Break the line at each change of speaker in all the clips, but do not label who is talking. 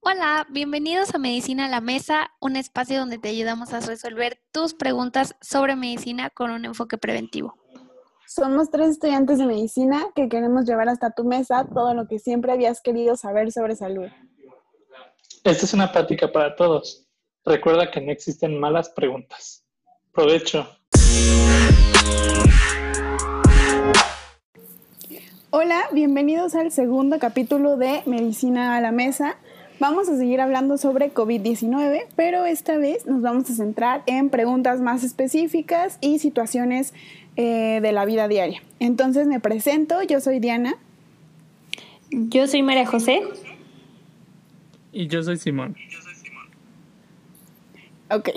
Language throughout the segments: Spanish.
Hola, bienvenidos a Medicina a la Mesa, un espacio donde te ayudamos a resolver tus preguntas sobre medicina con un enfoque preventivo.
Somos tres estudiantes de medicina que queremos llevar hasta tu mesa todo lo que siempre habías querido saber sobre salud.
Esta es una práctica para todos. Recuerda que no existen malas preguntas. Provecho.
Hola, bienvenidos al segundo capítulo de Medicina a la Mesa. Vamos a seguir hablando sobre COVID-19, pero esta vez nos vamos a centrar en preguntas más específicas y situaciones eh, de la vida diaria. Entonces me presento, yo soy Diana.
Yo soy María José.
Y yo soy Simón.
Ok.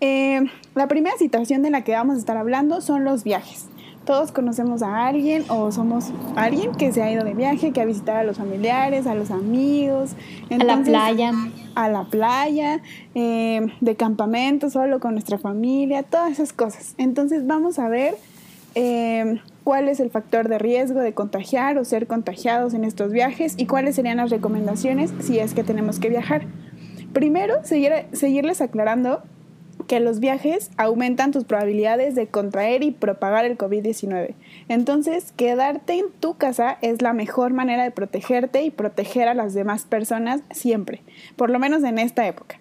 Eh, la primera situación de la que vamos a estar hablando son los viajes. Todos conocemos a alguien o somos alguien que se ha ido de viaje, que ha visitado a los familiares, a los amigos.
a la playa.
A la playa, eh, de campamento, solo con nuestra familia, todas esas cosas. Entonces vamos a ver eh, cuál es el factor de riesgo de contagiar o ser contagiados en estos viajes y cuáles serían las recomendaciones si es que tenemos que viajar. Primero, seguir, seguirles aclarando que los viajes aumentan tus probabilidades de contraer y propagar el COVID-19. Entonces, quedarte en tu casa es la mejor manera de protegerte y proteger a las demás personas siempre, por lo menos en esta época.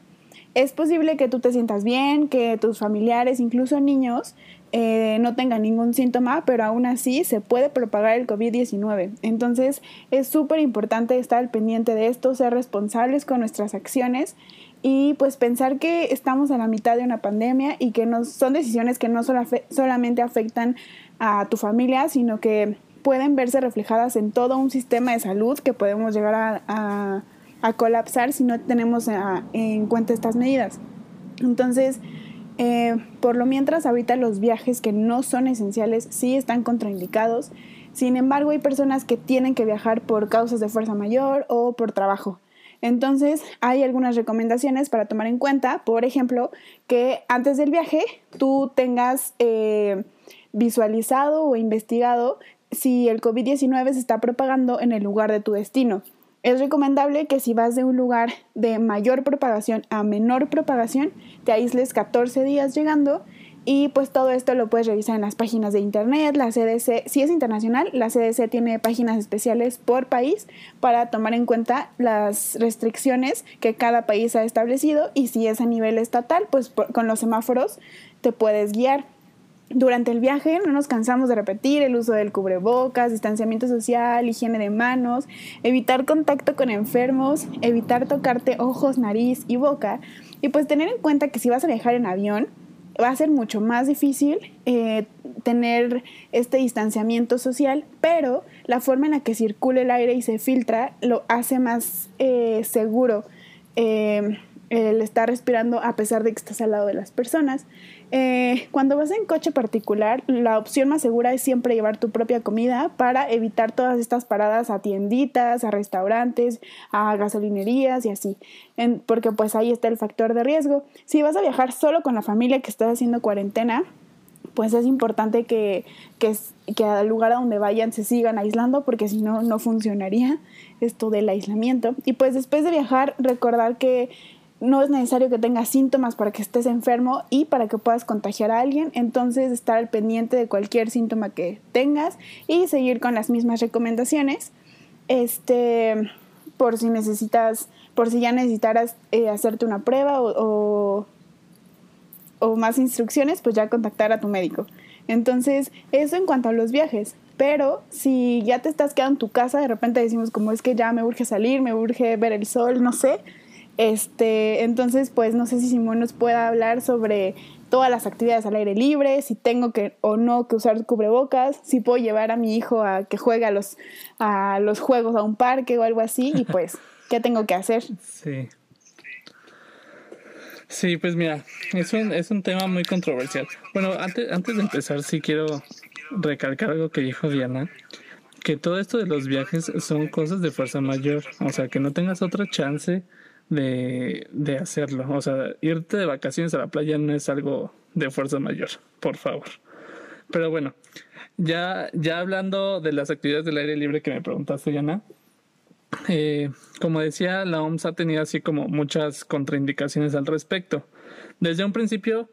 Es posible que tú te sientas bien, que tus familiares, incluso niños, eh, no tengan ningún síntoma, pero aún así se puede propagar el COVID-19. Entonces es súper importante estar pendiente de esto, ser responsables con nuestras acciones y pues pensar que estamos a la mitad de una pandemia y que no, son decisiones que no solamente afectan a tu familia, sino que pueden verse reflejadas en todo un sistema de salud que podemos llegar a, colapsar si no tenemos en cuenta estas medidas. Entonces, eh, por lo mientras, ahorita los viajes que no son esenciales sí están contraindicados. Sin embargo, hay personas que tienen que viajar por causas de fuerza mayor o por trabajo. Entonces, hay algunas recomendaciones para tomar en cuenta. Por ejemplo, que antes del viaje tú tengas eh, visualizado o investigado si el COVID-19 se está propagando en el lugar de tu destino. Es recomendable que si vas de un lugar de mayor propagación a menor propagación, te aísles 14 días llegando y pues todo esto lo puedes revisar en las páginas de internet, la CDC, si es internacional, la CDC tiene páginas especiales por país para tomar en cuenta las restricciones que cada país ha establecido y si es a nivel estatal, pues con los semáforos te puedes guiar. Durante el viaje no nos cansamos de repetir el uso del cubrebocas, distanciamiento social, higiene de manos, evitar contacto con enfermos, evitar tocarte ojos, nariz y boca y pues tener en cuenta que si vas a viajar en avión, va a ser mucho más difícil eh, tener este distanciamiento social, pero la forma en la que circula el aire y se filtra lo hace más eh, seguro eh, el estar respirando a pesar de que estás al lado de las personas. Eh, cuando vas en coche particular, la opción más segura es siempre llevar tu propia comida para evitar todas estas paradas a tienditas, a restaurantes, a gasolinerías y así, porque pues ahí está el factor de riesgo. Si vas a viajar solo con la familia que está haciendo cuarentena, pues es importante que, que, que al lugar a donde vayan se sigan aislando porque si no, no funcionaría esto del aislamiento. Y pues después de viajar, recordar que no es necesario que tengas síntomas para que estés enfermo y para que puedas contagiar a alguien. Entonces, estar al pendiente de cualquier síntoma que tengas y seguir con las mismas recomendaciones. Este, por si necesitas, por si ya necesitaras eh, hacerte una prueba o, o más instrucciones, pues ya contactar a tu médico. Entonces, eso en cuanto a los viajes. Pero si ya te estás quedando en tu casa, de repente decimos como es que ya me urge salir, me urge ver el sol, no sé este, entonces, pues no sé si Simón nos pueda hablar sobre todas las actividades al aire libre, si tengo que o no que usar cubrebocas, si puedo llevar a mi hijo a que juegue a los, a los juegos a un parque o algo así, y pues, ¿qué tengo que hacer?
Sí. Sí, pues mira, es un, es un tema muy controversial. Bueno, antes, antes de empezar, sí quiero recalcar algo que dijo Diana, que todo esto de los viajes son cosas de fuerza mayor, o sea, que no tengas otra chance de, de hacerlo. O sea, irte de vacaciones a la playa no es algo de fuerza mayor, por favor. Pero bueno, ya, ya hablando de las actividades del aire libre que me preguntaste, Yana, eh, como decía, la OMS ha tenido así como muchas contraindicaciones al respecto. Desde un principio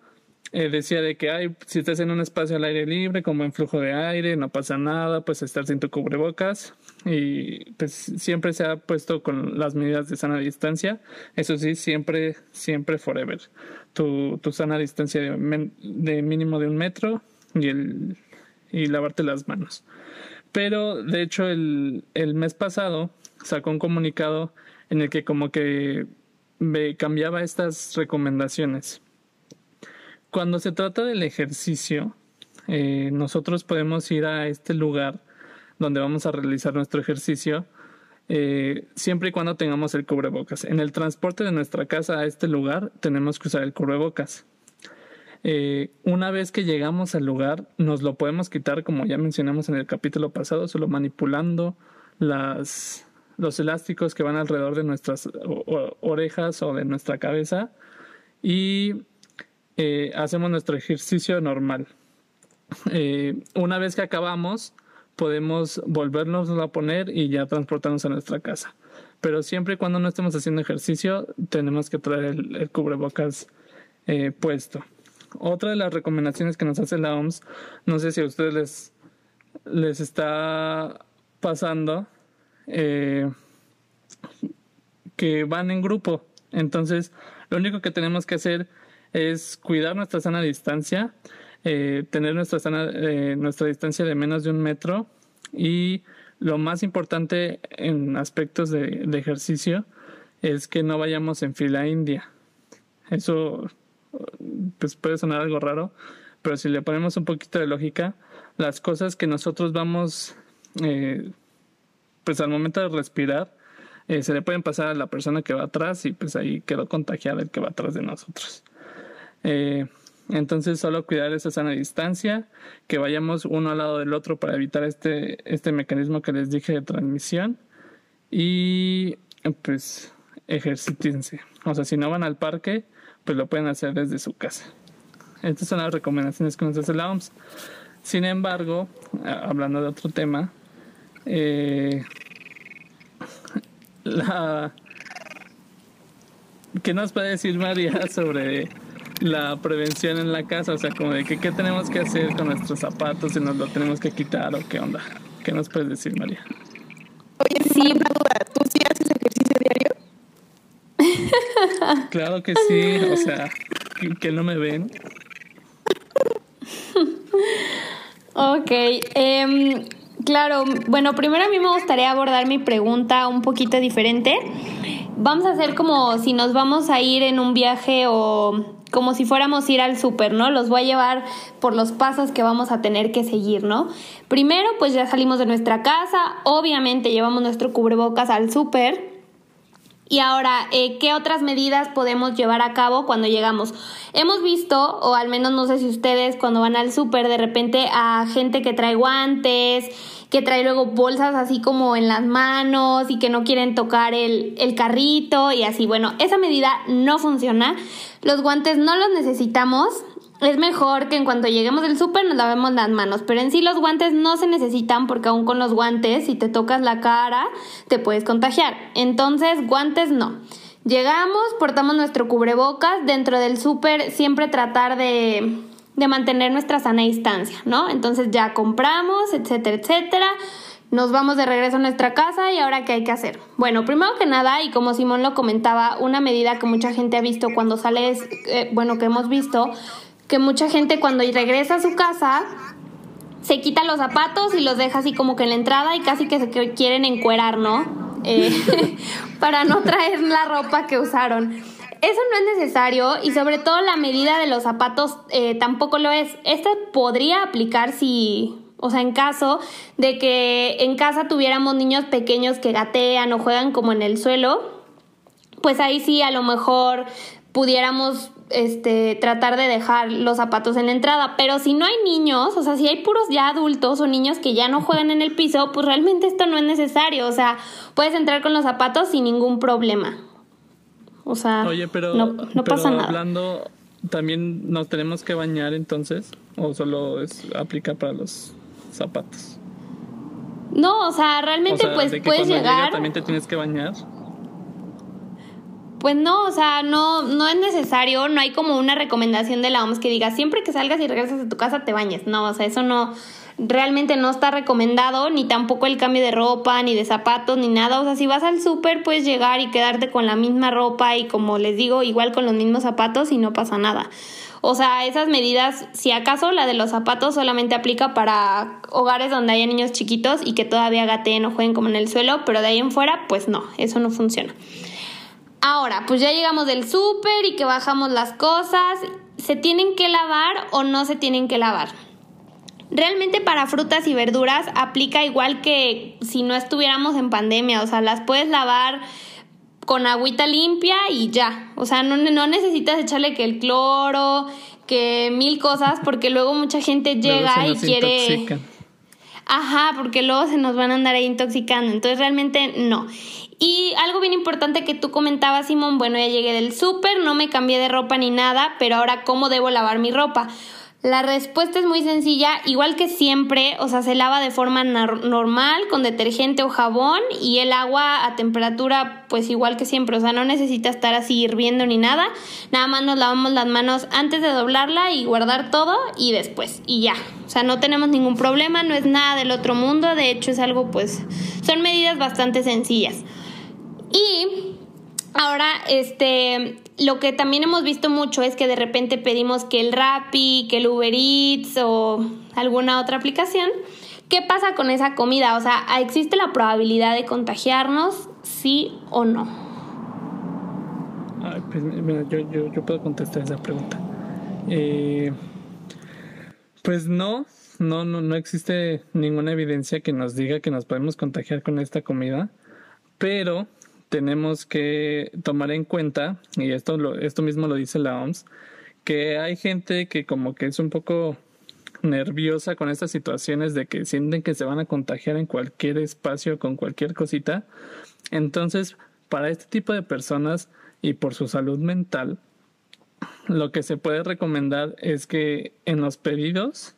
eh, decía de que hay, si estás en un espacio al aire libre, como en flujo de aire, no pasa nada, pues estar sin tu cubrebocas. Y pues siempre se ha puesto con las medidas de sana distancia. Eso sí, siempre, siempre forever. Tu, tu sana distancia de, de mínimo de un metro y, el, y lavarte las manos. Pero de hecho el, el mes pasado sacó un comunicado en el que como que me cambiaba estas recomendaciones. Cuando se trata del ejercicio, eh, nosotros podemos ir a este lugar donde vamos a realizar nuestro ejercicio eh, siempre y cuando tengamos el cubrebocas. En el transporte de nuestra casa a este lugar tenemos que usar el cubrebocas. Eh, una vez que llegamos al lugar, nos lo podemos quitar, como ya mencionamos en el capítulo pasado, solo manipulando las, los elásticos que van alrededor de nuestras orejas o de nuestra cabeza y eh, hacemos nuestro ejercicio normal. Una vez que acabamos, podemos volvernos a poner y ya transportarnos a nuestra casa. Pero siempre y cuando no estemos haciendo ejercicio, tenemos que traer el, cubrebocas eh, puesto. Otra de las recomendaciones que nos hace la OMS, no sé si a ustedes les, les está pasando, eh, que van en grupo. Entonces, lo único que tenemos que hacer es cuidar nuestra sana distancia, eh, tener nuestra, sana, eh, nuestra distancia de menos de un metro y lo más importante en aspectos de, de ejercicio es que no vayamos en fila india. Eso pues puede sonar algo raro, pero si le ponemos un poquito de lógica, las cosas que nosotros vamos eh, pues al momento de respirar, eh, se le pueden pasar a la persona que va atrás y pues ahí quedó contagiada el que va atrás de nosotros. Eh, entonces solo cuidar esa sana distancia, que vayamos uno al lado del otro para evitar este, este mecanismo que les dije de transmisión y pues ejercítense. O sea, si no van al parque, pues lo pueden hacer desde su casa. Estas son las recomendaciones que nos hace la OMS. Sin embargo, hablando de otro tema, eh, la, ¿Qué nos puede decir María sobre la prevención en la casa? O sea, como de que qué tenemos que hacer con nuestros zapatos, si nos lo tenemos que quitar o qué onda. ¿Qué nos puedes decir, María?
Oye, sí, una duda. ¿Tú sí haces ejercicio
diario? claro que sí. O sea, que no me ven.
ok. Eh, Claro, bueno, primero a mí me gustaría abordar mi pregunta un poquito diferente. Vamos a hacer como si nos vamos a ir en un viaje o como si fuéramos ir al súper, ¿no? Los voy a llevar por los pasos que vamos a tener que seguir, ¿no? Primero, pues ya salimos de nuestra casa, obviamente llevamos nuestro cubrebocas al súper y ahora, eh, ¿qué otras medidas podemos llevar a cabo cuando llegamos? Hemos visto, o al menos no sé si ustedes cuando van al súper, de repente a gente que trae guantes, que trae luego bolsas así como en las manos y que no quieren tocar el, el carrito y así. Bueno, esa medida no funciona. Los guantes no los necesitamos es mejor que en cuanto lleguemos del súper nos lavemos las manos, pero en sí los guantes no se necesitan porque aún con los guantes, si te tocas la cara, te puedes contagiar. Entonces, guantes no. Llegamos, portamos nuestro cubrebocas, dentro del súper siempre tratar de, de mantener nuestra sana distancia, ¿no? Entonces ya compramos, etcétera, etcétera. Nos vamos de regreso a nuestra casa y ahora qué hay que hacer. Bueno, primero que nada, y como Simón lo comentaba, una medida que mucha gente ha visto cuando sales, eh, bueno, que hemos visto, que mucha gente cuando regresa a su casa se quita los zapatos y los deja así como que en la entrada y casi que se quieren encuerar, ¿no? Eh, para no traer la ropa que usaron. Eso no es necesario y sobre todo la medida de los zapatos eh, tampoco lo es. Esta podría aplicar si, o sea, en caso de que en casa tuviéramos niños pequeños que gatean o juegan como en el suelo, pues ahí sí a lo mejor pudiéramos este, tratar de dejar los zapatos en la entrada. Pero si no hay niños, o sea, si hay puros ya adultos o niños que ya no juegan en el piso, pues realmente esto no es necesario. O sea, puedes entrar con los zapatos sin ningún problema. O sea,
pero, no, pasa nada. Hablando, también nos tenemos que bañar entonces, o solo es aplica para los zapatos.
No, o sea, realmente pues puedes llegar.
también te tienes que bañar.
Pues no, o sea, no, no es necesario, no hay como una recomendación de la OMS que diga siempre que salgas y regresas a tu casa te bañes. No, o sea, eso no, realmente no está recomendado, ni tampoco el cambio de ropa, ni de zapatos, ni nada. O sea, si vas al súper, puedes llegar y quedarte con la misma ropa y como les digo, igual con los mismos zapatos y no pasa nada. O sea, esas medidas, si acaso la de los zapatos solamente aplica para hogares donde haya niños chiquitos y que todavía gateen o jueguen como en el suelo, pero de ahí en fuera, pues no, eso no funciona. Ahora, pues ya llegamos del súper y que bajamos las cosas. ¿Se tienen que lavar o no se tienen que lavar? Realmente para frutas y verduras aplica igual que si no estuviéramos en pandemia, o sea, las puedes lavar con agüita limpia y ya. O sea, no, no necesitas echarle que el cloro, que mil cosas, porque luego mucha gente llega y quiere... Ajá, porque luego se nos van a andar ahí intoxicando. Entonces realmente no. Y algo bien importante que tú comentabas, Simón, bueno, ya llegué del súper, no me cambié de ropa ni nada, pero ahora cómo debo lavar mi ropa. La respuesta es muy sencilla, igual que siempre, o sea, se lava de forma normal con detergente o jabón y el agua a temperatura pues igual que siempre, o sea, no necesita estar así hirviendo ni nada, nada más nos lavamos las manos antes de doblarla y guardar todo y después y ya, o sea, no tenemos ningún problema, no es nada del otro mundo, de hecho es algo pues, son medidas bastante sencillas. Y Ahora, este, lo que también hemos visto mucho es que de repente pedimos que el Rappi, que el Uber Eats o alguna otra aplicación. ¿Qué pasa con esa comida? O sea, ¿existe la probabilidad de contagiarnos, sí o no?
pues, mira, yo, yo, yo, puedo contestar esa pregunta. Eh, pues no, no, no, no existe ninguna evidencia que nos diga que nos podemos contagiar con esta comida, pero tenemos que tomar en cuenta, y esto, esto mismo lo dice la OMS, que hay gente que como que es un poco nerviosa con estas situaciones de que sienten que se van a contagiar en cualquier espacio con cualquier cosita. Entonces, para este tipo de personas y por su salud mental, lo que se puede recomendar es que en los pedidos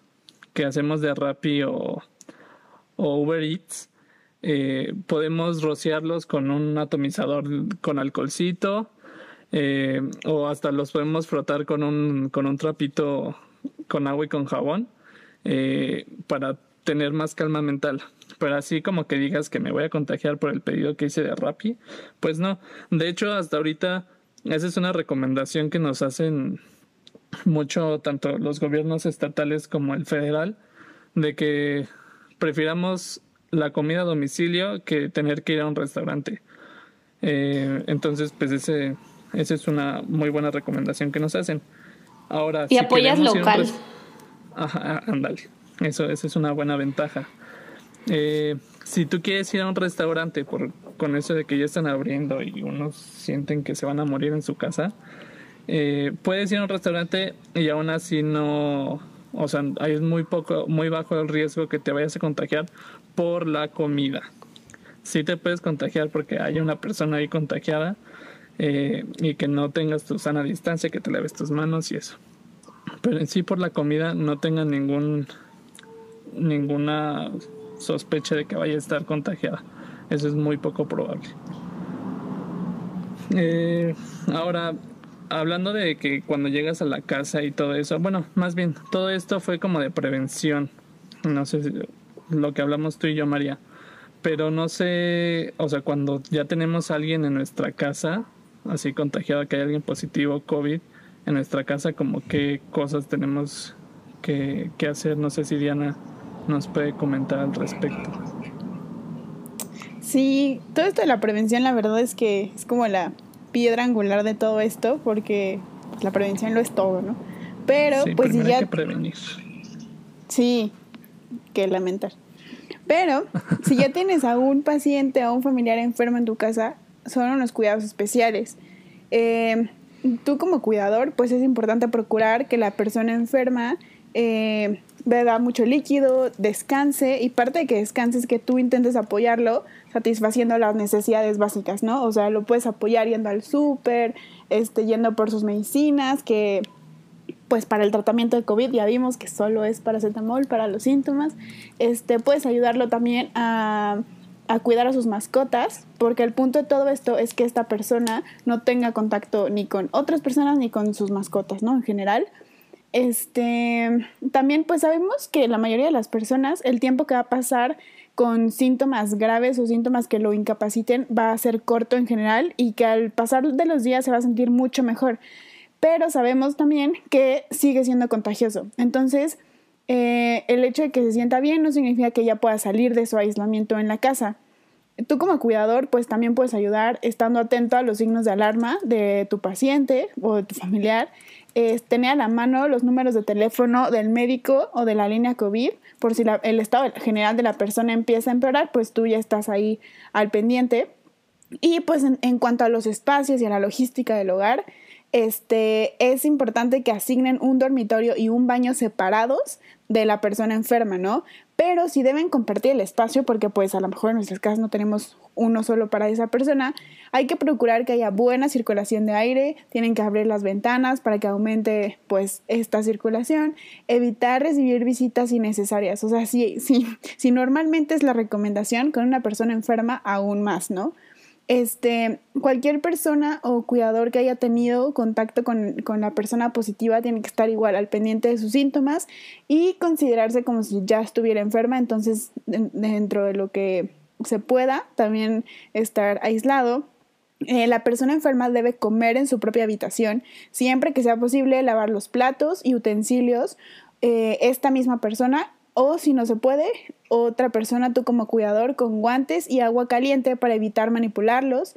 que hacemos de Rappi o, o Uber Eats, eh, podemos rociarlos con un atomizador con alcoholcito eh, o hasta los podemos frotar con un, con un trapito con agua y con jabón eh, para tener más calma mental. Pero así como que digas que me voy a contagiar por el pedido que hice de Rappi, pues no. De hecho, hasta ahorita esa es una recomendación que nos hacen mucho tanto los gobiernos estatales como el federal, de que prefiramos la comida a domicilio que tener que ir a un restaurante. Eh, entonces, pues ese, esa es una muy buena recomendación que nos hacen. Ahora,
y apoyas local.
Ajá, ándale. Eso, esa es una buena ventaja. Eh, si tú quieres ir a un restaurante por, con eso de que ya están abriendo y unos sienten que se van a morir en su casa, eh, puedes ir a un restaurante y aún así no, o sea, hay muy poco, muy bajo el riesgo que te vayas a contagiar por la comida. Sí te puedes contagiar porque hay una persona ahí contagiada eh, y que no tengas tu sana distancia, que te laves tus manos y eso. Pero en sí por la comida no tengan ningún ninguna sospecha de que vaya a estar contagiada. Eso es muy poco probable. Eh, ahora, hablando de que cuando llegas a la casa y todo eso, bueno, más bien, todo esto fue como de prevención. No sé si lo que hablamos tú y yo, María. Pero no sé, o sea, cuando ya tenemos a alguien en nuestra casa, así contagiado, que hay alguien positivo COVID en nuestra casa, como qué cosas tenemos que, que hacer. No sé si Diana nos puede comentar al respecto.
Sí, todo esto de la prevención, la verdad es que es como la piedra angular de todo esto, porque la prevención lo es todo, ¿no? Pero, pues
si
ya.
Hay que prevenir.
Sí, que lamentar. Pero si ya tienes a un paciente o un familiar enfermo en tu casa, son unos cuidados especiales. Eh, tú como cuidador, pues es importante procurar que la persona enferma eh, beba mucho líquido, descanse y parte de que descanse es que tú intentes apoyarlo satisfaciendo las necesidades básicas, ¿no? O sea, lo puedes apoyar yendo al súper, este, yendo por sus medicinas, que pues para el tratamiento de COVID ya vimos que solo es paracetamol para los síntomas. Este, puedes ayudarlo también a, a, cuidar a sus mascotas, porque el punto de todo esto es que esta persona no tenga contacto ni con otras personas ni con sus mascotas, ¿no? En general. Este, también pues sabemos que la mayoría de las personas el tiempo que va a pasar con síntomas graves o síntomas que lo incapaciten va a ser corto en general y que al pasar de los días se va a sentir mucho mejor pero sabemos también que sigue siendo contagioso. Entonces, eh, el hecho de que se sienta bien no significa que ya pueda salir de su aislamiento en la casa. Tú como cuidador, pues también puedes ayudar estando atento a los signos de alarma de tu paciente o de tu familiar. tener a la mano los números de teléfono del médico o de la línea COVID, por si el estado general de la persona empieza a empeorar, pues tú ya estás ahí al pendiente. Y pues en cuanto a los espacios y a la logística del hogar, este, es importante que asignen un dormitorio y un baño separados de la persona enferma, ¿no? Pero si deben compartir el espacio, porque pues a lo mejor en nuestras casas no tenemos uno solo para esa persona, hay que procurar que haya buena circulación de aire, tienen que abrir las ventanas para que aumente pues esta circulación, evitar recibir visitas innecesarias, o sea, si, si, si normalmente es la recomendación con una persona enferma, aún más, ¿no? Este, cualquier persona o cuidador que haya tenido contacto con, la persona positiva tiene que estar igual al pendiente de sus síntomas y considerarse como si ya estuviera enferma, entonces dentro de lo que se pueda también estar aislado. Eh, la persona enferma debe comer en su propia habitación, siempre que sea posible lavar los platos y utensilios. Eh, esta misma persona o si no se puede, otra persona, tú como cuidador, con guantes y agua caliente para evitar manipularlos.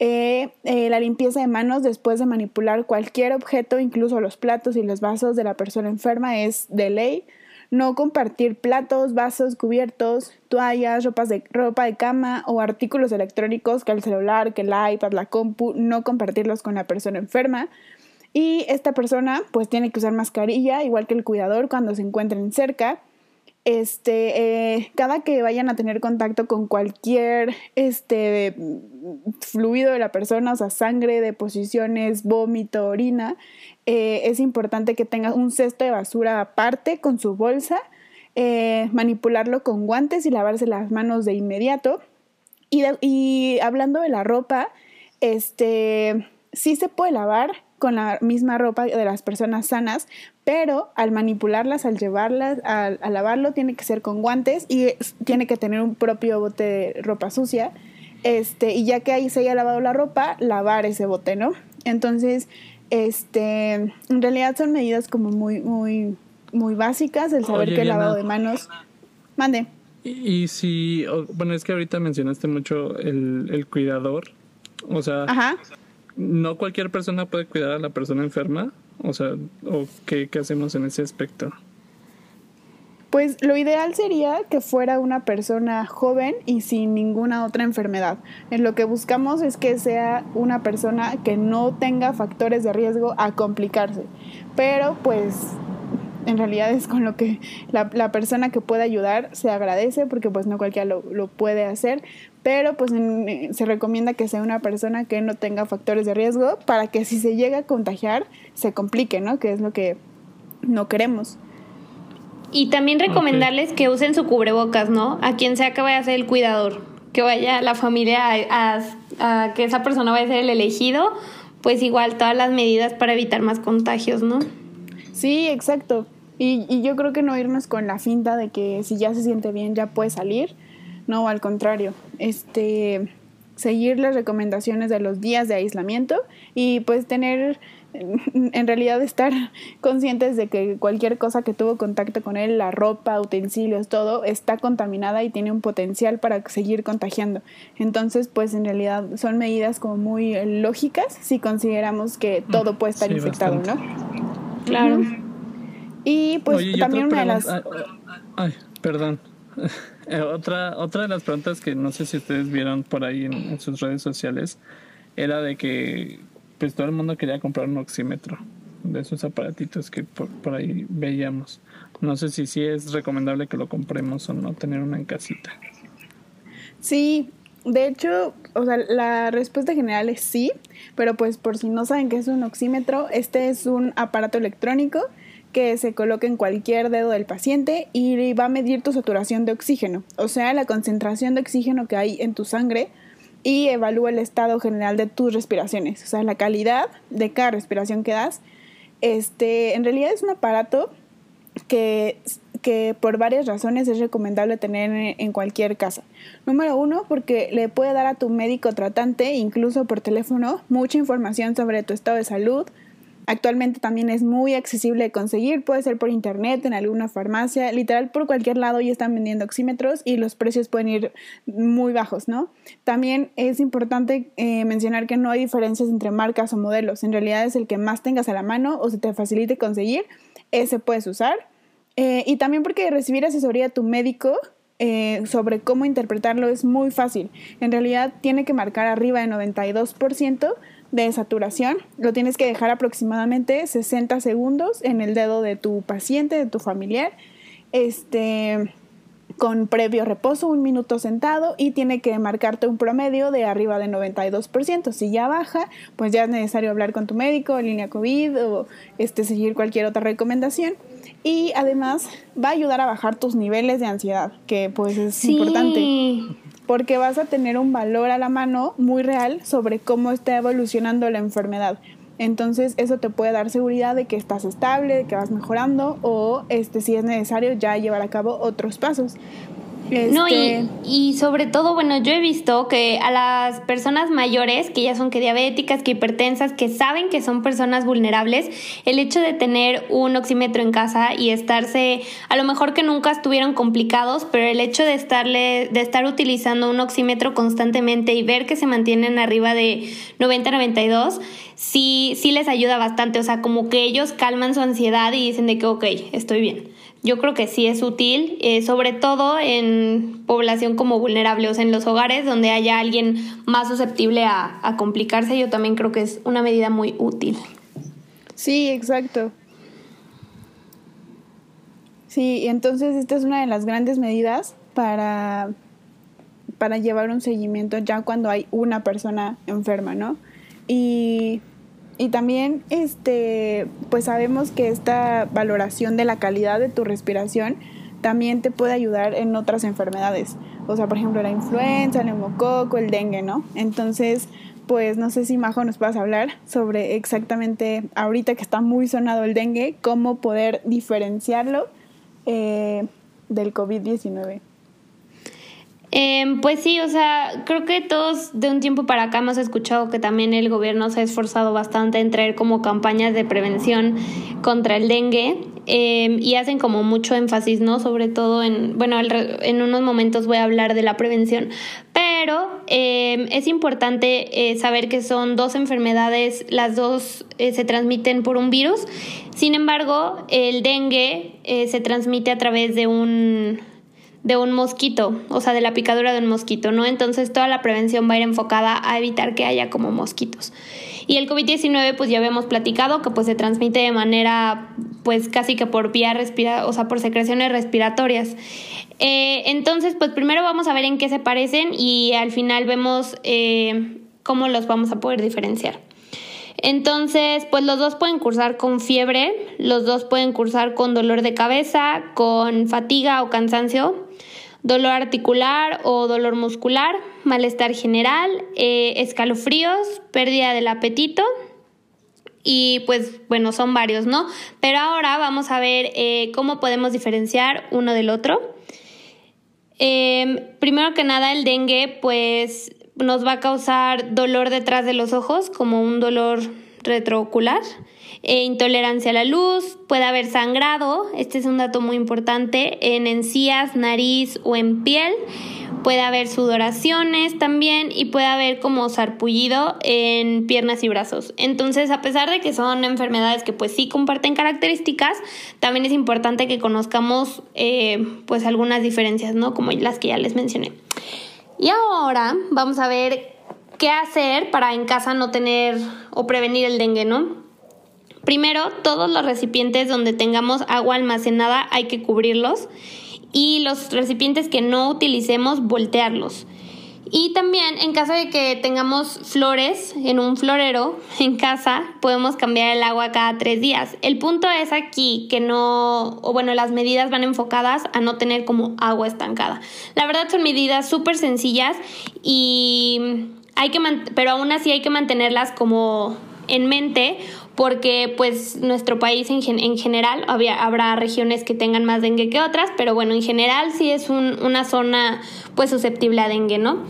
Eh, eh, la limpieza de manos después de manipular cualquier objeto, incluso los platos y los vasos de la persona enferma, es de ley. No compartir platos, vasos, cubiertos, toallas, ropas de, ropa de cama o artículos electrónicos, que el celular, que el iPad, la compu, no compartirlos con la persona enferma. Y esta persona pues tiene que usar mascarilla, igual que el cuidador cuando se encuentren cerca este, eh, cada que vayan a tener contacto con cualquier este, fluido de la persona, o sea, sangre, deposiciones, vómito, orina, eh, es importante que tenga un cesto de basura aparte con su bolsa, eh, manipularlo con guantes y lavarse las manos de inmediato. Y, y hablando de la ropa, este, sí se puede lavar, con la misma ropa de las personas sanas, pero al manipularlas, al llevarlas, al, lavarlo, tiene que ser con guantes y tiene que tener un propio bote de ropa sucia. Este, y ya que ahí se haya lavado la ropa, lavar ese bote, ¿no? Entonces, este, en realidad son medidas como muy, muy, muy básicas, el saber que el lavado de manos. Mande.
Y, si, bueno, es que ahorita mencionaste mucho el, el cuidador, o sea, Ajá no cualquier persona puede cuidar a la persona enferma. O sea, ¿o qué, hacemos en ese aspecto?
Pues lo ideal sería que fuera una persona joven y sin ninguna otra enfermedad. En lo que buscamos es que sea una persona que no tenga factores de riesgo a complicarse. Pero pues en realidad es con lo que la, la persona que puede ayudar se agradece porque pues no cualquiera lo, lo puede hacer, pero pues se recomienda que sea una persona que no tenga factores de riesgo para que si se llega a contagiar se complique, ¿no? Que es lo que no queremos.
Y también recomendarles que usen su cubrebocas, ¿no? A quien sea que vaya a ser el cuidador, que vaya la familia a, a, que esa persona vaya a ser el elegido, pues igual todas las medidas para evitar más contagios, ¿no?
Sí, exacto. Y, y yo creo que no irnos con la finta de que si ya se siente bien ya puede salir no, al contrario, este, seguir las recomendaciones de los días de aislamiento y pues tener, en realidad estar conscientes de que cualquier cosa que tuvo contacto con él, la ropa, utensilios, todo, está contaminada y tiene un potencial para seguir contagiando. Entonces, pues en realidad son medidas como muy lógicas si consideramos que todo puede estar infectado, ¿no?
Claro.
Y pues también una de las...
Ay, perdón. Eh, otra, otra de las preguntas que no sé si ustedes vieron por ahí en, sus redes sociales era de que pues todo el mundo quería comprar un oxímetro de esos aparatitos que por, por ahí veíamos. No sé si sí es recomendable que lo compremos o no, tener una en casita.
Sí, de hecho, o sea, la respuesta general es sí, pero pues por si no saben qué es un oxímetro, este es un aparato electrónico que se coloca en cualquier dedo del paciente y va a medir tu saturación de oxígeno, o sea, la concentración de oxígeno que hay en tu sangre y evalúa el estado general de tus respiraciones, o sea, la calidad de cada respiración que das. Este, en realidad es un aparato que, que por varias razones es recomendable tener en, cualquier casa. Número uno, porque le puede dar a tu médico tratante, incluso por teléfono, mucha información sobre tu estado de salud, Actualmente también es muy accesible de conseguir, puede ser por internet, en alguna farmacia, literal por cualquier lado ya están vendiendo oxímetros y los precios pueden ir muy bajos, ¿no? También es importante eh, mencionar que no hay diferencias entre marcas o modelos, en realidad es el que más tengas a la mano o se te facilite conseguir, ese puedes usar. Eh, y también porque recibir asesoría de tu médico eh, sobre cómo interpretarlo es muy fácil. En realidad tiene que marcar arriba de 92% de saturación. Lo tienes que dejar aproximadamente 60 segundos en el dedo de tu paciente, de tu familiar. Este con previo reposo, un minuto sentado y tiene que marcarte un promedio de arriba de 92%. Si ya baja, pues ya es necesario hablar con tu médico, línea COVID o este, seguir cualquier otra recomendación. Y además va a ayudar a bajar tus niveles de ansiedad, que pues es sí. importante porque vas a tener un valor a la mano muy real sobre cómo está evolucionando la enfermedad. Entonces eso te puede dar seguridad de que estás estable, de que vas mejorando o este, si es necesario ya llevar a cabo otros pasos.
No, y, este, y, sobre todo, bueno, yo he visto que a las personas mayores, que ya son que diabéticas, que hipertensas, que saben que son personas vulnerables, el hecho de tener un oxímetro en casa y estarse, a lo mejor que nunca estuvieron complicados, pero el hecho de estarle, de estar utilizando un oxímetro constantemente y ver que se mantienen arriba de 90-92, sí, sí les ayuda bastante. O sea, como que ellos calman su ansiedad y dicen de que, ok, estoy bien yo creo que sí es útil, eh, sobre todo en población como vulnerable, o sea, en los hogares donde haya alguien más susceptible a, a complicarse, yo también creo que es una medida muy útil.
Sí, exacto. Sí, entonces esta es una de las grandes medidas para, para llevar un seguimiento ya cuando hay una persona enferma, ¿no? Y y también, este, pues sabemos que esta valoración de la calidad de tu respiración también te puede ayudar en otras enfermedades. O sea, por ejemplo, la influenza, el neumococo, el dengue, ¿no? Entonces, pues no sé si Majo nos puedas hablar sobre exactamente, ahorita que está muy sonado el dengue, cómo poder diferenciarlo eh, del COVID-19.
Em, pues sí, o sea, creo que todos de un tiempo para acá hemos escuchado que también el gobierno se ha esforzado bastante en traer como campañas de prevención contra el dengue em, y hacen como mucho énfasis, ¿no? Sobre todo en, bueno, en unos momentos voy a hablar de la prevención, pero em, es importante eh, saber que son dos enfermedades, las dos eh, se transmiten por un virus, sin embargo, el dengue eh, se transmite a través de un de un mosquito, o sea, de la picadura de un mosquito, ¿no? Entonces toda la prevención va a ir enfocada a evitar que haya como mosquitos. Y el COVID-19, pues ya habíamos platicado que pues se transmite de manera, pues casi que por vía respira, o sea, por secreciones respiratorias. Eh, entonces, pues primero vamos a ver en qué se parecen y al final vemos eh, cómo los vamos a poder diferenciar. Entonces, pues los dos pueden cursar con fiebre, los dos pueden cursar con dolor de cabeza, con fatiga o cansancio, dolor articular o dolor muscular, malestar general, eh, escalofríos, pérdida del apetito y pues bueno, son varios, ¿no? Pero ahora vamos a ver eh, cómo podemos diferenciar uno del otro. Em, primero que nada, el dengue pues nos va a causar dolor detrás de los ojos, como un dolor retroocular, e intolerancia a la luz, puede haber sangrado, este es un dato muy importante, en encías, nariz o en piel, puede haber sudoraciones también y puede haber como sarpullido en piernas y brazos. Entonces, a pesar de que son enfermedades que pues sí comparten características, también es importante que conozcamos eh, pues algunas diferencias, ¿no? Como las que ya les mencioné. Y ahora vamos a ver qué hacer para en casa no tener o prevenir el dengue, ¿no? Primero, todos los recipientes donde tengamos agua almacenada hay que cubrirlos y los recipientes que no utilicemos voltearlos. Y también en caso de que tengamos flores en un florero en casa, podemos cambiar el agua cada tres días. El punto es aquí que no, o bueno, las medidas van enfocadas a no tener como agua estancada. La verdad son medidas súper sencillas y hay que, pero aún así hay que mantenerlas como en mente porque pues nuestro país en, en general, habrá regiones que tengan más dengue que otras, pero bueno, en general sí es una zona pues susceptible a dengue, ¿no?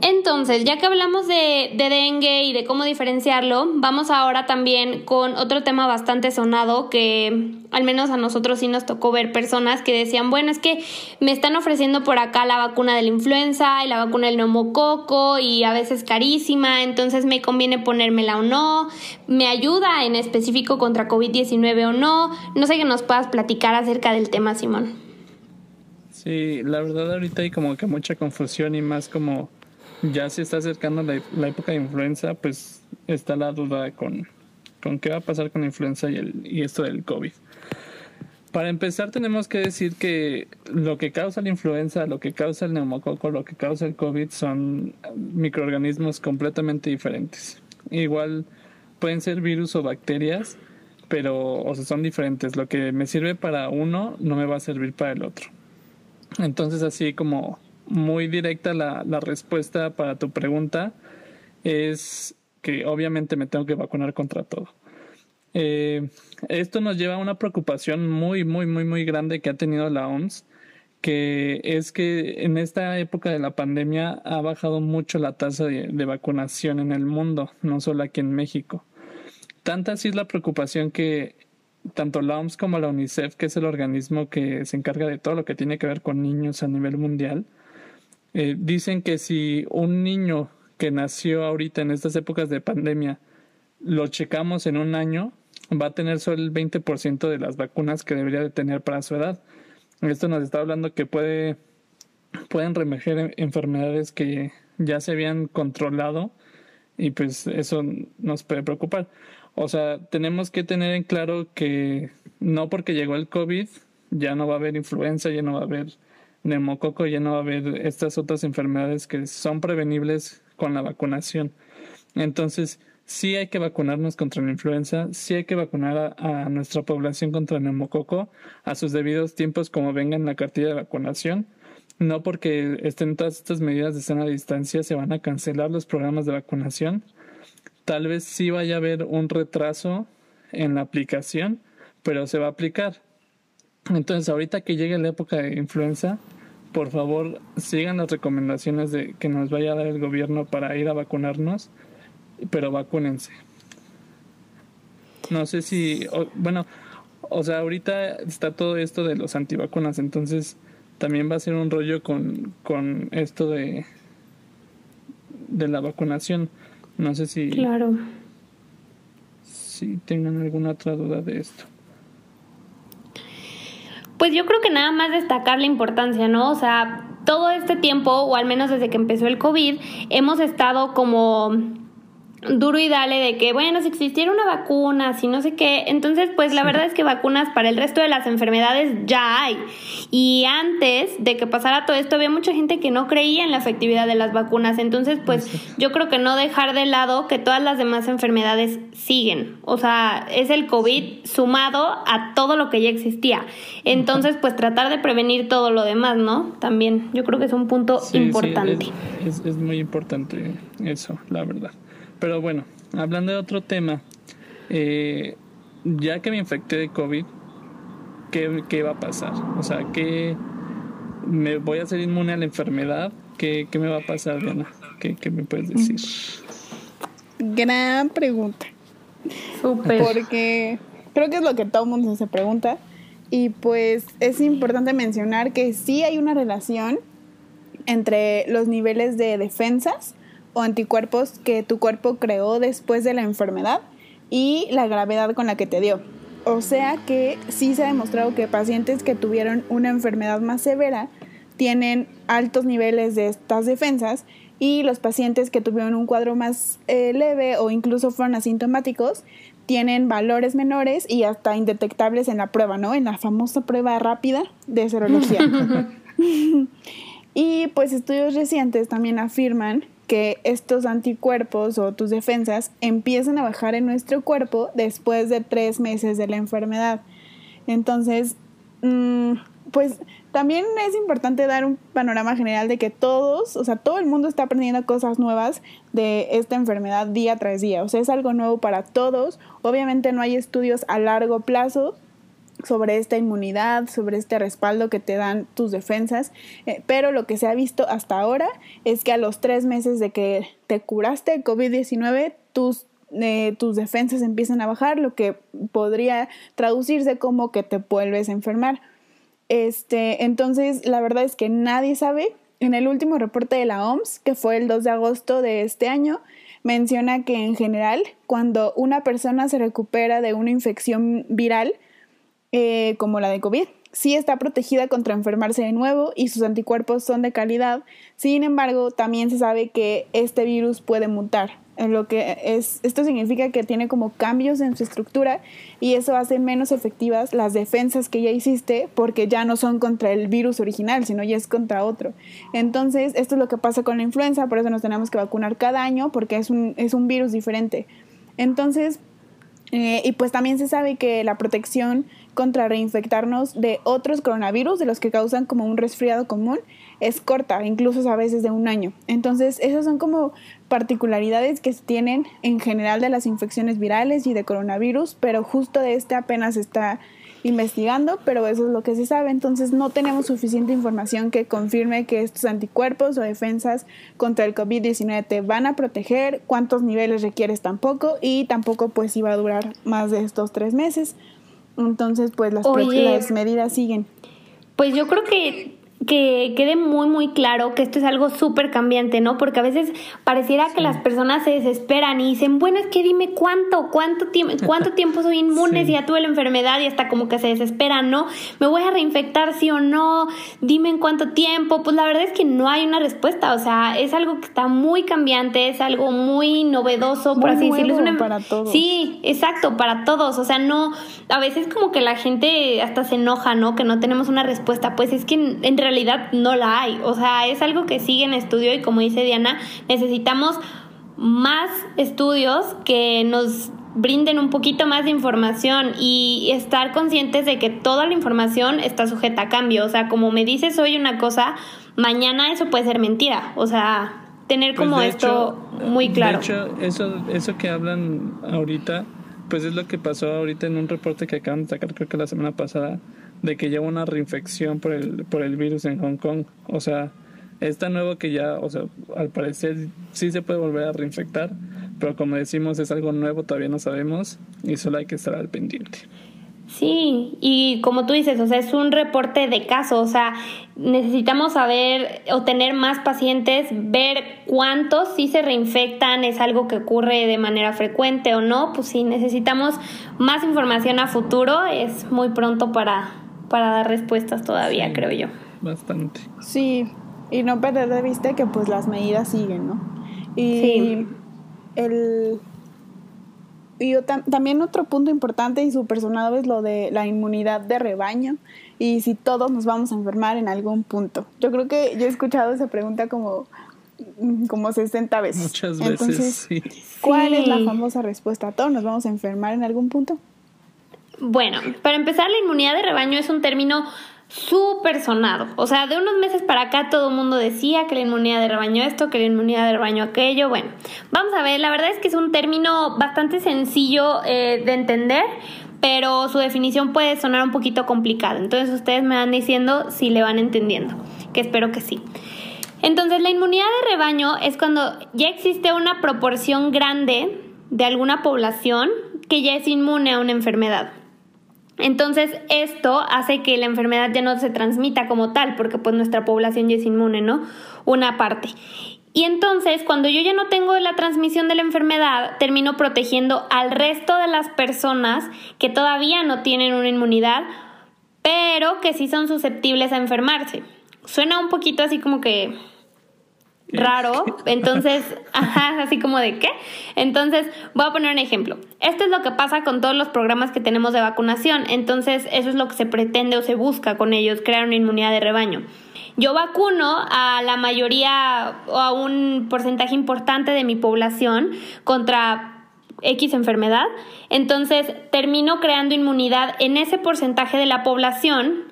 Entonces, ya que hablamos de, dengue y de cómo diferenciarlo, vamos ahora también con otro tema bastante sonado que al menos a nosotros sí nos tocó ver personas que decían, bueno, es que me están ofreciendo por acá la vacuna de la influenza y la vacuna del neumococo y a veces carísima, entonces me conviene ponérmela o no, me ayuda en específico contra COVID-19 o no. No sé que nos puedas platicar acerca del tema, Simón.
Sí, la verdad ahorita hay como que mucha confusión y más como ya se está acercando la, época de influenza, pues está la duda con, con qué va a pasar con la influenza y, el, y esto del COVID. Para empezar tenemos que decir que lo que causa la influenza, lo que causa el neumococo, lo que causa el COVID son microorganismos completamente diferentes. Igual pueden ser virus o bacterias, pero o sea, son diferentes. Lo que me sirve para uno no me va a servir para el otro. Entonces así como muy directa la, la respuesta para tu pregunta es que obviamente me tengo que vacunar contra todo. Eh, esto nos lleva a una preocupación muy, muy, muy, muy grande que ha tenido la OMS, que es que en esta época de la pandemia ha bajado mucho la tasa de, de vacunación en el mundo, no solo aquí en México. Tanta así es la preocupación que tanto la OMS como la UNICEF, que es el organismo que se encarga de todo lo que tiene que ver con niños a nivel mundial, eh, dicen que si un niño que nació ahorita en estas épocas de pandemia lo checamos en un año, va a tener solo el 20% de las vacunas que debería de tener para su edad. Esto nos está hablando que puede, pueden reemerger enfermedades que ya se habían controlado y pues eso nos puede preocupar. O sea, tenemos que tener en claro que no porque llegó el COVID ya no va a haber influenza, ya no va a haber neumococo ya no va a haber estas otras enfermedades que son prevenibles con la vacunación. Entonces, sí hay que vacunarnos contra la influenza, sí hay que vacunar a, nuestra población contra el neumococo a sus debidos tiempos como venga en la cartilla de vacunación. No porque estén todas estas medidas de sana distancia se van a cancelar los programas de vacunación. Tal vez sí vaya a haber un retraso en la aplicación, pero se va a aplicar. Entonces, ahorita que llegue la época de influenza, por favor sigan las recomendaciones de que nos vaya a dar el gobierno para ir a vacunarnos, pero vacúnense. No sé si, bueno, o sea, ahorita está todo esto de los antivacunas, entonces también va a ser un rollo con, con esto de, de la vacunación. No sé si...
Claro.
Si tengan alguna otra duda de esto.
Pues yo creo que nada más destacar la importancia, ¿no? O sea, todo este tiempo, o al menos desde que empezó el COVID, hemos estado como duro y dale de que, bueno, si existiera una vacuna, si no sé qué, entonces pues la verdad es que vacunas para el resto de las enfermedades ya hay. Y antes de que pasara todo esto, había mucha gente que no creía en la efectividad de las vacunas, entonces pues yo creo que no dejar de lado que todas las demás enfermedades siguen. O sea, es el COVID sumado a todo lo que ya existía. Entonces pues tratar de prevenir todo lo demás, ¿no? También yo creo que es un punto importante.
es, es muy importante eso, la verdad. Pero bueno, hablando de otro tema, eh, ya que me infecté de COVID, ¿qué, ¿qué, va a pasar? O sea, ¿qué me voy a ser inmune a la enfermedad? ¿Qué, qué me va a pasar, Diana? ¿Qué, ¿Qué, me puedes decir?
Gran pregunta.
Súper.
Porque creo que es lo que todo el mundo se pregunta. Y pues es importante mencionar que sí hay una relación entre los niveles de defensas o anticuerpos que tu cuerpo creó después de la enfermedad y la gravedad con la que te dio. O sea que sí se ha demostrado que pacientes que tuvieron una enfermedad más severa tienen altos niveles de estas defensas y los pacientes que tuvieron un cuadro más eh, leve o incluso fueron asintomáticos tienen valores menores y hasta indetectables en la prueba, ¿no? En la famosa prueba rápida de serología. Y pues estudios recientes también afirman que estos anticuerpos o tus defensas empiezan a bajar en nuestro cuerpo después de tres meses de la enfermedad. Entonces, mm, pues también es importante dar un panorama general de que todos, o sea, todo el mundo está aprendiendo cosas nuevas de esta enfermedad día tras día. O sea, es algo nuevo para todos. Obviamente no hay estudios a largo plazo sobre esta inmunidad, sobre este respaldo que te dan tus defensas, eh, pero lo que se ha visto hasta ahora es que a los tres meses de que te curaste de COVID-19, tus eh, tus defensas empiezan a bajar, lo que podría traducirse como que te vuelves a enfermar. Este, entonces, la verdad es que nadie sabe. En el último reporte de la OMS, que fue el 2 de agosto de este año, menciona que en general, cuando una persona se recupera de una infección viral, eh, como la de COVID, sí está protegida contra enfermarse de nuevo y sus anticuerpos son de calidad. Sin embargo, también se sabe que este virus puede mutar lo que es, esto significa que tiene como cambios en su estructura y eso hace menos efectivas las defensas que ya hiciste porque ya no son contra el virus original, sino ya es contra otro. Entonces, esto es lo que pasa con la influenza, por eso nos tenemos que vacunar cada año porque es un, es un virus diferente. Entonces, eh, y pues también se sabe que la protección contra reinfectarnos de otros coronavirus, de los que causan como un resfriado común, es corta, incluso a veces de un año. Entonces, esas son como particularidades que se tienen en general de las infecciones virales y de coronavirus, pero justo de este apenas está investigando, pero eso es lo que se sabe. Entonces no tenemos suficiente información que confirme que estos anticuerpos o defensas contra el COVID-19 te van a proteger, cuántos niveles requieres tampoco y tampoco pues iba a durar más de estos tres meses. Entonces pues las, las medidas siguen.
Pues yo creo que que quede muy muy claro que esto es algo súper cambiante, ¿no? Porque a veces pareciera que las personas se desesperan y dicen, bueno, es que dime cuánto, cuánto, tiempo cuánto tiempo soy inmune si ya tuve la enfermedad y hasta como que se desesperan, ¿no? ¿Me voy a reinfectar sí o no? Dime en cuánto tiempo. Pues la verdad es que no hay una respuesta, o sea, es algo que está muy cambiante, es algo muy novedoso, por así decirlo. Es
para todos.
Sí, exacto, para todos, o sea, no, a veces como que la gente hasta se enoja, ¿no? Que no tenemos una respuesta, pues es que en, en realidad no la hay. O sea, es algo que sigue en estudio y como dice Diana, necesitamos más estudios que nos brinden un poquito más de información y estar conscientes de que toda la información está sujeta a cambio. O sea, como me dices hoy una cosa, mañana eso puede ser mentira. O sea, tener pues como esto muy claro.
De hecho, eso, eso que hablan ahorita, pues es lo que pasó ahorita en un reporte que acaban de sacar, creo que la semana pasada, de que lleva una reinfección por el, por el virus en Hong Kong. O sea, es tan nuevo que ya, o sea, al parecer sí se puede volver a reinfectar, pero como decimos es algo nuevo, todavía no sabemos y solo hay que estar al pendiente.
Sí, y como tú dices, o sea, es un reporte de caso, o sea, necesitamos saber o tener más pacientes, ver cuántos sí se reinfectan, es algo que ocurre de manera frecuente o no, pues si necesitamos más información a futuro, es muy pronto para, para dar respuestas todavía, creo yo.
Bastante.
Sí, y no perder de vista que pues las medidas siguen, ¿no? Y sí. el... Y también otro punto importante y súper sonado es lo de la inmunidad de rebaño y si todos nos vamos a enfermar en algún punto. Yo creo que yo he escuchado esa pregunta como, como 60 veces.
Muchas veces, Entonces, sí.
¿Cuál es la famosa respuesta? ¿Todos nos vamos a enfermar en algún punto?
Bueno, para empezar, la inmunidad de rebaño es un término súper sonado. O sea, de unos meses para acá todo el mundo decía que la inmunidad de rebaño esto, que la inmunidad de rebaño aquello. Bueno, vamos a ver, la verdad es que es un término bastante sencillo eh, de entender, pero su definición puede sonar un poquito complicada. Entonces ustedes me van diciendo si le van entendiendo, que espero que sí. Entonces la inmunidad de rebaño es cuando ya existe una proporción grande de alguna población que ya es inmune a una enfermedad. Entonces, esto hace que la enfermedad ya no se transmita como tal, porque pues nuestra población ya es inmune, ¿no? Una parte. Y entonces, cuando yo ya no tengo la transmisión de la enfermedad, termino protegiendo al resto de las personas que todavía no tienen una inmunidad, pero que sí son susceptibles a enfermarse. Suena un poquito así como que raro. Entonces, ajá, así como de qué. Entonces, voy a poner un ejemplo. Esto es lo que pasa con todos los programas que tenemos de vacunación. Entonces, eso es lo que se pretende o se busca con ellos, crear una inmunidad de rebaño. Yo vacuno a la mayoría o a un porcentaje importante de mi población contra X enfermedad, entonces termino creando inmunidad en ese porcentaje de la población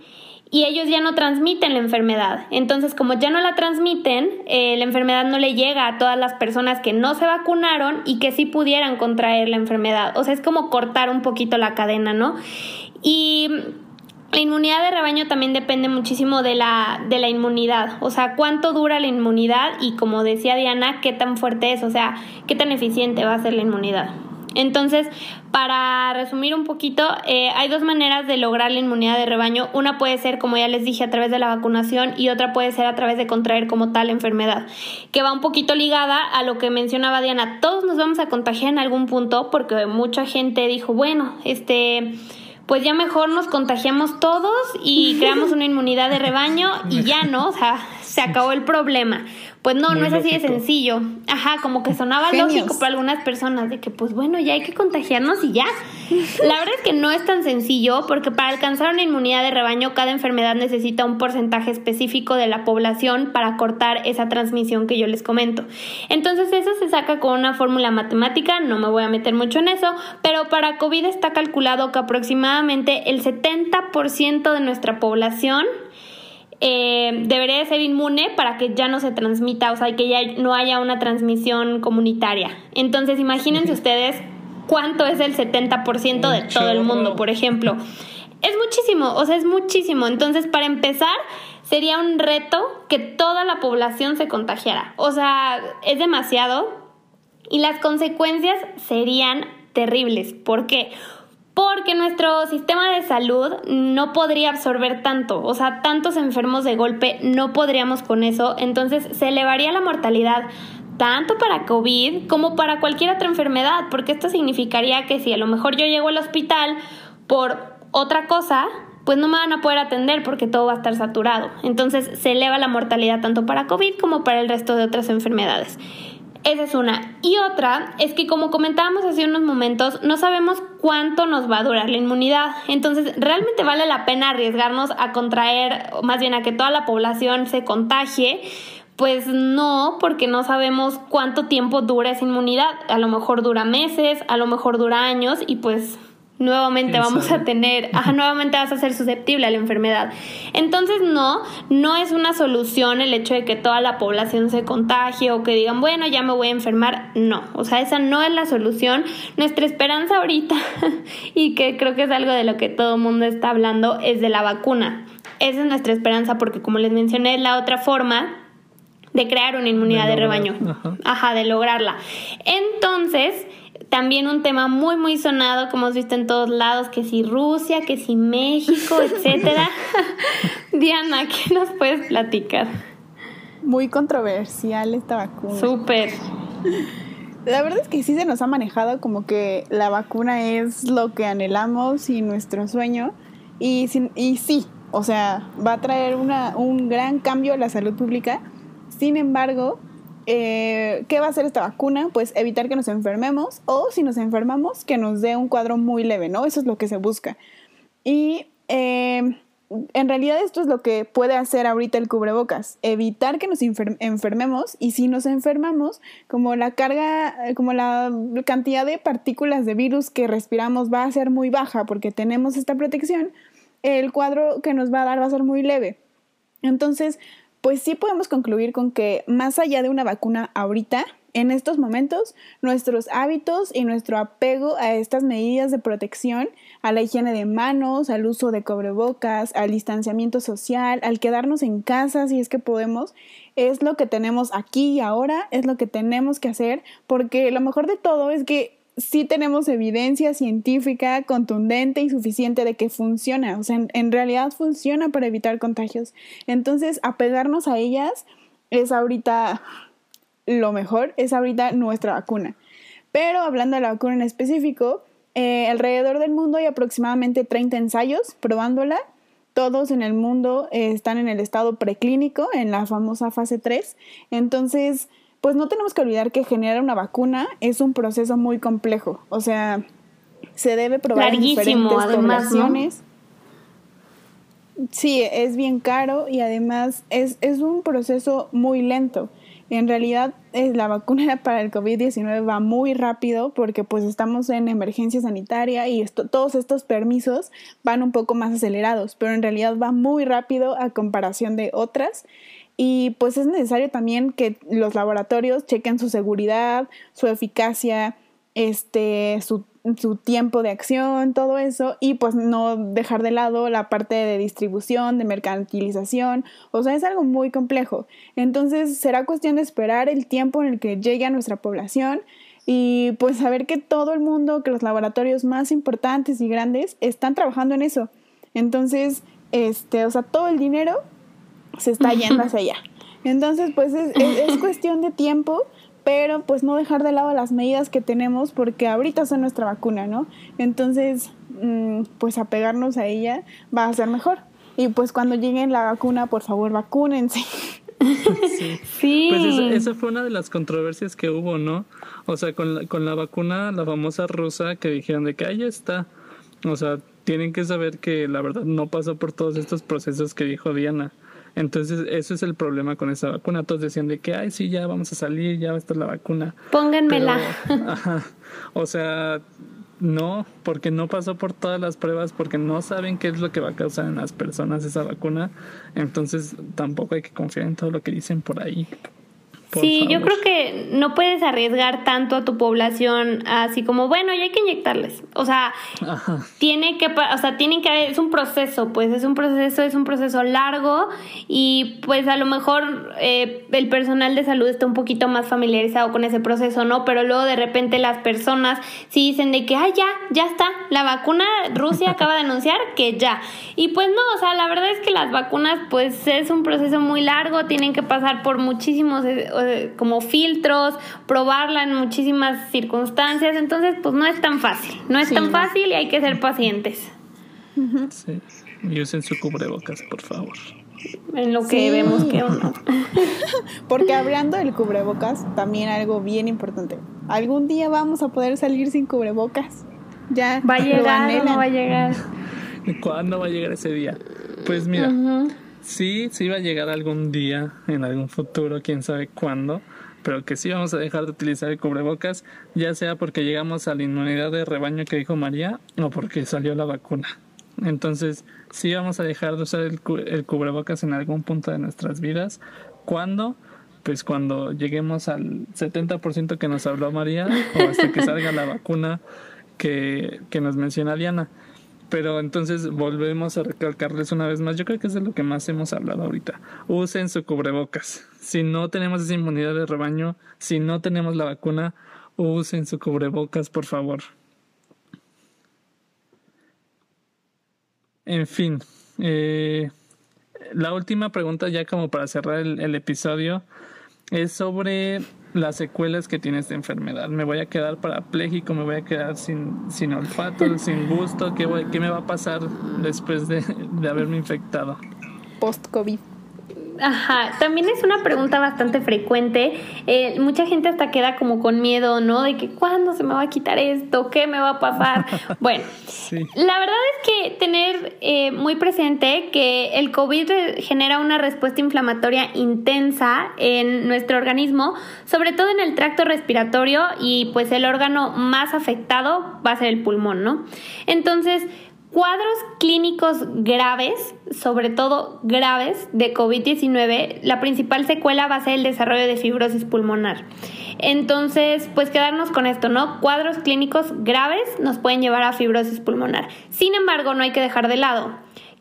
y ellos ya no transmiten la enfermedad. Entonces, como ya no la transmiten, eh, la enfermedad no le llega a todas las personas que no se vacunaron y que sí pudieran contraer la enfermedad. O sea, es como cortar un poquito la cadena, ¿no? Y la inmunidad de rebaño también depende muchísimo de la, de la inmunidad, o sea, cuánto dura la inmunidad y como decía Diana, qué tan fuerte es, o sea, qué tan eficiente va a ser la inmunidad. Entonces, para resumir un poquito, eh, hay dos maneras de lograr la inmunidad de rebaño. Una puede ser, como ya les dije, a través de la vacunación y otra puede ser a través de contraer como tal enfermedad, que va un poquito ligada a lo que mencionaba Diana. Todos nos vamos a contagiar en algún punto porque mucha gente dijo, bueno, este pues ya mejor nos contagiamos todos y creamos una inmunidad de rebaño y ya no, o sea, se acabó el problema. Pues no, no es así de sencillo. Ajá, como que sonaba lógico para algunas personas de que pues bueno, ya hay que contagiarnos y ya. La verdad es que no es tan sencillo porque para alcanzar una inmunidad de rebaño cada enfermedad necesita un porcentaje específico de la población para cortar esa transmisión que yo les comento. Entonces eso se saca con una fórmula matemática, no me voy a meter mucho en eso, pero para COVID está calculado que aproximadamente el 70% de nuestra población eh, debería de ser inmune para que ya no se transmita, o sea, que ya no haya una transmisión comunitaria. Entonces, imagínense ustedes cuánto es el 70% de todo el mundo, por ejemplo. Es muchísimo, o sea, es muchísimo. Entonces, para empezar, sería un reto que toda la población se contagiara. O sea, es demasiado. Y las consecuencias serían terribles. ¿Por qué? Porque nuestro sistema de salud no podría absorber tanto, o sea, tantos enfermos de golpe no podríamos con eso, entonces se elevaría la mortalidad tanto para COVID como para cualquier otra enfermedad, porque esto significaría que si a lo mejor yo llego al hospital por otra cosa, pues no me van a poder atender porque todo va a estar saturado. Entonces se eleva la mortalidad tanto para COVID como para el resto de otras enfermedades. Esa es una. Y otra es que como comentábamos hace unos momentos, no sabemos cuánto nos va a durar la inmunidad. Entonces, ¿realmente vale la pena arriesgarnos a contraer, o más bien a que toda la población se contagie? Pues no, porque no sabemos cuánto tiempo dura esa inmunidad. A lo mejor dura meses, a lo mejor dura años y pues nuevamente vamos a tener, ajá, nuevamente vas a ser susceptible a la enfermedad. Entonces, no, no es una solución el hecho de que toda la población se contagie o que digan, bueno, ya me voy a enfermar. No, o sea, esa no es la solución. Nuestra esperanza ahorita, y que creo que es algo de lo que todo el mundo está hablando, es de la vacuna. Esa es nuestra esperanza porque, como les mencioné, es la otra forma de crear una inmunidad de, rebaño. ajá, de lograrla. Entonces, también un tema muy, muy sonado, como hemos visto en todos lados, que si Rusia, que si México, etcétera. Diana, ¿qué nos puedes platicar?
Muy controversial esta vacuna.
Súper.
La verdad es que sí se nos ha manejado como que la vacuna es lo que anhelamos y nuestro sueño. Y, y sí, o sea, va a traer una, un gran cambio a la salud pública. Sin embargo, eh, ¿qué va a hacer esta vacuna? Pues evitar que nos enfermemos o si nos enfermamos, que nos dé un cuadro muy leve, ¿no? Eso es lo que se busca. Y eh, en realidad esto es lo que puede hacer ahorita el cubrebocas, evitar que nos enfermemos y si nos enfermamos, como la carga, como la cantidad de partículas de virus que respiramos va a ser muy baja porque tenemos esta protección, el cuadro que nos va a dar va a ser muy leve. Entonces, pues sí podemos concluir con que más allá de una vacuna ahorita, en estos momentos, nuestros hábitos y nuestro apego a estas medidas de protección, a la higiene de manos, al uso de cobrebocas, al distanciamiento social, al quedarnos en casa si es que podemos, es lo que tenemos aquí y ahora, es lo que tenemos que hacer, porque lo mejor de todo es que sí tenemos evidencia científica contundente y suficiente de que funciona, o sea, en, realidad funciona para evitar contagios. Entonces, apegarnos a ellas es ahorita lo mejor, es ahorita nuestra vacuna. Pero hablando de la vacuna en específico, eh, alrededor del mundo hay aproximadamente 30 ensayos probándola todos en el mundo eh, están en el estado preclínico, en la famosa fase 3. Entonces, pues no tenemos que olvidar que generar una vacuna es un proceso muy complejo. O sea, se debe probar en diferentes poblaciones. Sí, es bien caro y además es, es un proceso muy lento. En realidad, eh, la vacuna para el COVID-19 va muy rápido porque pues estamos en emergencia sanitaria y esto, todos estos permisos van un poco más acelerados, pero en realidad va muy rápido a comparación de otras. Y pues es necesario también que los laboratorios chequen su seguridad, su eficacia, este, su su tiempo de acción, todo eso, y pues no dejar de lado la parte de distribución, de mercantilización, o sea, es algo muy complejo. Entonces será cuestión de esperar el tiempo en el que llegue a nuestra población y pues saber que todo el mundo, que los laboratorios más importantes y grandes están trabajando en eso. Entonces, este, o sea, todo el dinero se está yendo hacia allá. Entonces, pues es, es cuestión de tiempo pero pues no dejar de lado las medidas que tenemos porque ahorita son nuestra vacuna, ¿no? Entonces, mm, pues apegarnos a ella va a ser mejor. Y pues cuando llegue la vacuna, por favor, vacúnense.
Sí. sí. Pues esa, fue una de las controversias que hubo, ¿no? O sea, con la, con la vacuna, la famosa rusa, que dijeron de que ahí está. O sea, tienen que saber que la verdad no pasó por todos estos procesos que dijo Diana. Entonces, eso es el problema con esa vacuna. Todos decían de que, ay, sí, ya vamos a salir, ya va a estar la vacuna.
Pónganmela.
ajá. O sea, no, porque no pasó por todas las pruebas, porque no saben qué es lo que va a causar en las personas esa vacuna. Entonces, tampoco hay que confiar en todo lo que dicen por ahí
sí, yo creo que no puedes arriesgar tanto a tu población así como, bueno, ya hay que inyectarles. O sea, tiene que, o sea, tienen que es un proceso, pues es un proceso, es un proceso largo y pues a lo mejor eh, el personal de salud está un poquito más familiarizado con ese proceso, ¿no? Pero luego de repente las personas sí dicen de que, ah, ya, ya está, la vacuna, Rusia acaba de anunciar que ya. Y pues no, o sea, la verdad es que las vacunas pues es un proceso muy largo, tienen que pasar por muchísimos eh, como filtros, probarla en muchísimas circunstancias, entonces pues no es tan fácil, no es tan fácil y hay que ser pacientes.
Sí, y usen su cubrebocas, por favor.
En lo que vemos que uno.
Porque hablando del cubrebocas, también algo bien importante. Algún día vamos a poder salir sin cubrebocas. Ya.
Va a llegar o no va a llegar.
¿Cuándo va a llegar ese día? Pues mira, sí, sí va a llegar algún día, en algún futuro, quién sabe cuándo, pero que sí vamos a dejar de utilizar el cubrebocas, ya sea porque llegamos a la inmunidad de rebaño que dijo María o porque salió la vacuna. Entonces, sí vamos a dejar de usar el, el cubrebocas en algún punto de nuestras vidas. ¿Cuándo? Pues cuando lleguemos al 70% que nos habló María o hasta que salga la vacuna que, que nos menciona Diana. Pero entonces volvemos a recalcarles una vez más, yo creo que es de lo que más hemos hablado ahorita. Usen su cubrebocas. Si no tenemos esa inmunidad de rebaño, si no tenemos la vacuna, usen su cubrebocas, por favor. En fin, eh, la última pregunta ya como para cerrar el episodio es sobre las secuelas que tiene esta enfermedad. Me voy a quedar parapléjico, me voy a quedar sin, sin olfato, sin gusto. ¿Qué, ¿Qué me va a pasar después de, de haberme infectado?
Post-COVID.
Ajá, también es una pregunta bastante frecuente. Eh, mucha gente hasta queda como con miedo, ¿no? De que cuándo se me va a quitar esto, qué me va a pasar. bueno, la verdad es que tener eh, muy presente que el COVID genera una respuesta inflamatoria intensa en nuestro organismo, sobre todo en el tracto respiratorio y pues el órgano más afectado va a ser el pulmón, ¿no? Entonces, cuadros clínicos graves, sobre todo graves, de COVID-19, la principal secuela va a ser el desarrollo de fibrosis pulmonar. Entonces, pues quedarnos con esto, ¿no? Cuadros clínicos graves nos pueden llevar a fibrosis pulmonar. Sin embargo, no hay que dejar de lado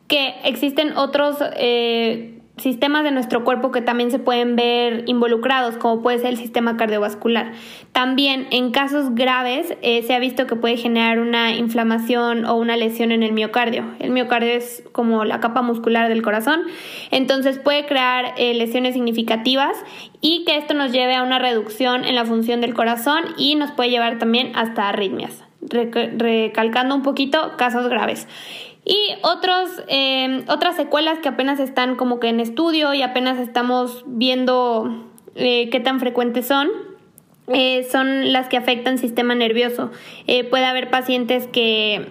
que existen otros... Eh, sistemas de nuestro cuerpo que también se pueden ver involucrados, como puede ser el sistema cardiovascular. También en casos graves eh, se ha visto que puede generar una inflamación o una lesión en el miocardio. El miocardio es como la capa muscular del corazón, entonces puede crear eh, lesiones significativas y que esto nos lleve a una reducción en la función del corazón y nos puede llevar también hasta arritmias. recalcando un poquito, casos graves. Y otros, em, otras secuelas que apenas están como que en estudio y apenas estamos viendo eh, qué tan frecuentes son, eh, son las que afectan sistema nervioso. Eh, puede haber pacientes que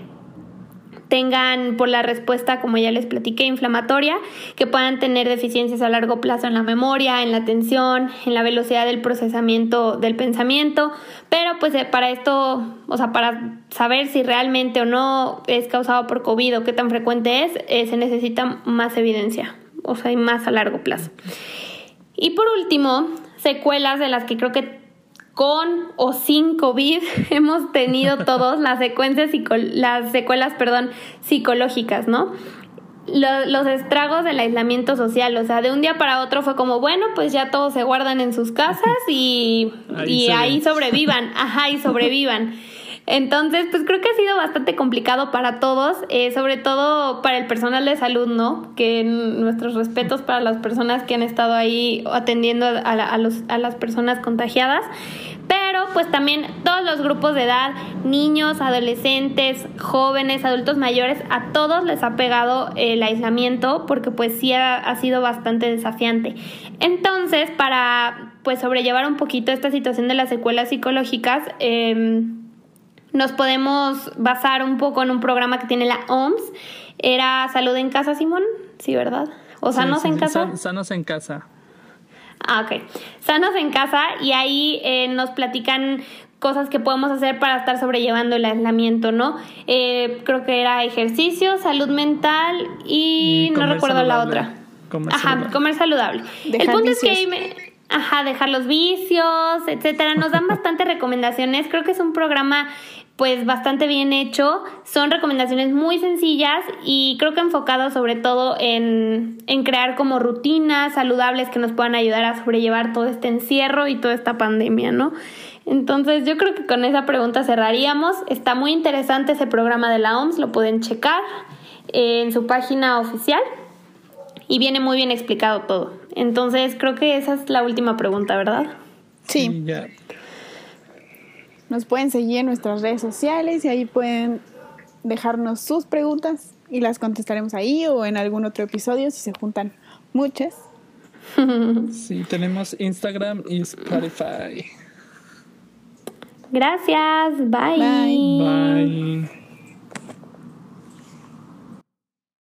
tengan por la respuesta, como ya les platiqué, inflamatoria, que puedan tener deficiencias a largo plazo en la memoria, en la atención, en la velocidad del procesamiento del pensamiento, pero pues eh, para esto, o sea, para saber si realmente o no es causado por COVID o qué tan frecuente es, eh, se necesita más evidencia, o sea, y más a largo plazo. Y por último, secuelas de las que creo que con o sin COVID hemos tenido todos las secuencias las secuelas, perdón, psicológicas, ¿no? Los, estragos del aislamiento social, o sea, de un día para otro fue como, bueno, pues ya todos se guardan en sus casas y ahí, y ahí sobrevivan, ajá, y sobrevivan. Entonces, pues creo que ha sido bastante complicado para todos, eh, sobre todo para el personal de salud, ¿no? Que nuestros respetos para las personas que han estado ahí atendiendo a, a, los, a las personas contagiadas. Pero pues también todos los grupos de edad, niños, adolescentes, jóvenes, adultos mayores, a todos les ha pegado el aislamiento porque pues sí ha, ha sido bastante desafiante. Entonces, para pues sobrellevar un poquito esta situación de las secuelas psicológicas, eh, nos podemos basar un poco en un programa que tiene la OMS. Era Salud en Casa, Simón, sí, ¿verdad? O Sanos en Casa.
sanos en Casa.
Ah, ok. Sanos en Casa y ahí eh, nos platican cosas que podemos hacer para estar sobrellevando el aislamiento, ¿no? Eh, creo que era ejercicio, salud mental y, no recuerdo la otra. Comer Ajá, saludable. comer saludable. el punto es que me, Ajá, dejar los vicios, etcétera. Nos dan bastantes recomendaciones. Creo que es un programa pues bastante bien hecho. Son recomendaciones muy sencillas y creo que enfocado sobre todo en, en, crear como rutinas saludables que nos puedan ayudar a sobrellevar todo este encierro y toda esta pandemia, ¿no? Entonces yo creo que con esa pregunta cerraríamos. Está muy interesante ese programa de la OMS, lo pueden checar en su página oficial y viene muy bien explicado todo. Entonces creo que esa es la última pregunta, ¿verdad?
Sí. Ya. Nos pueden seguir en nuestras redes sociales y ahí pueden dejarnos sus preguntas y las contestaremos ahí o en algún otro episodio si se juntan muchas.
Sí, tenemos Instagram y Spotify.
Gracias, bye.
Bye. bye.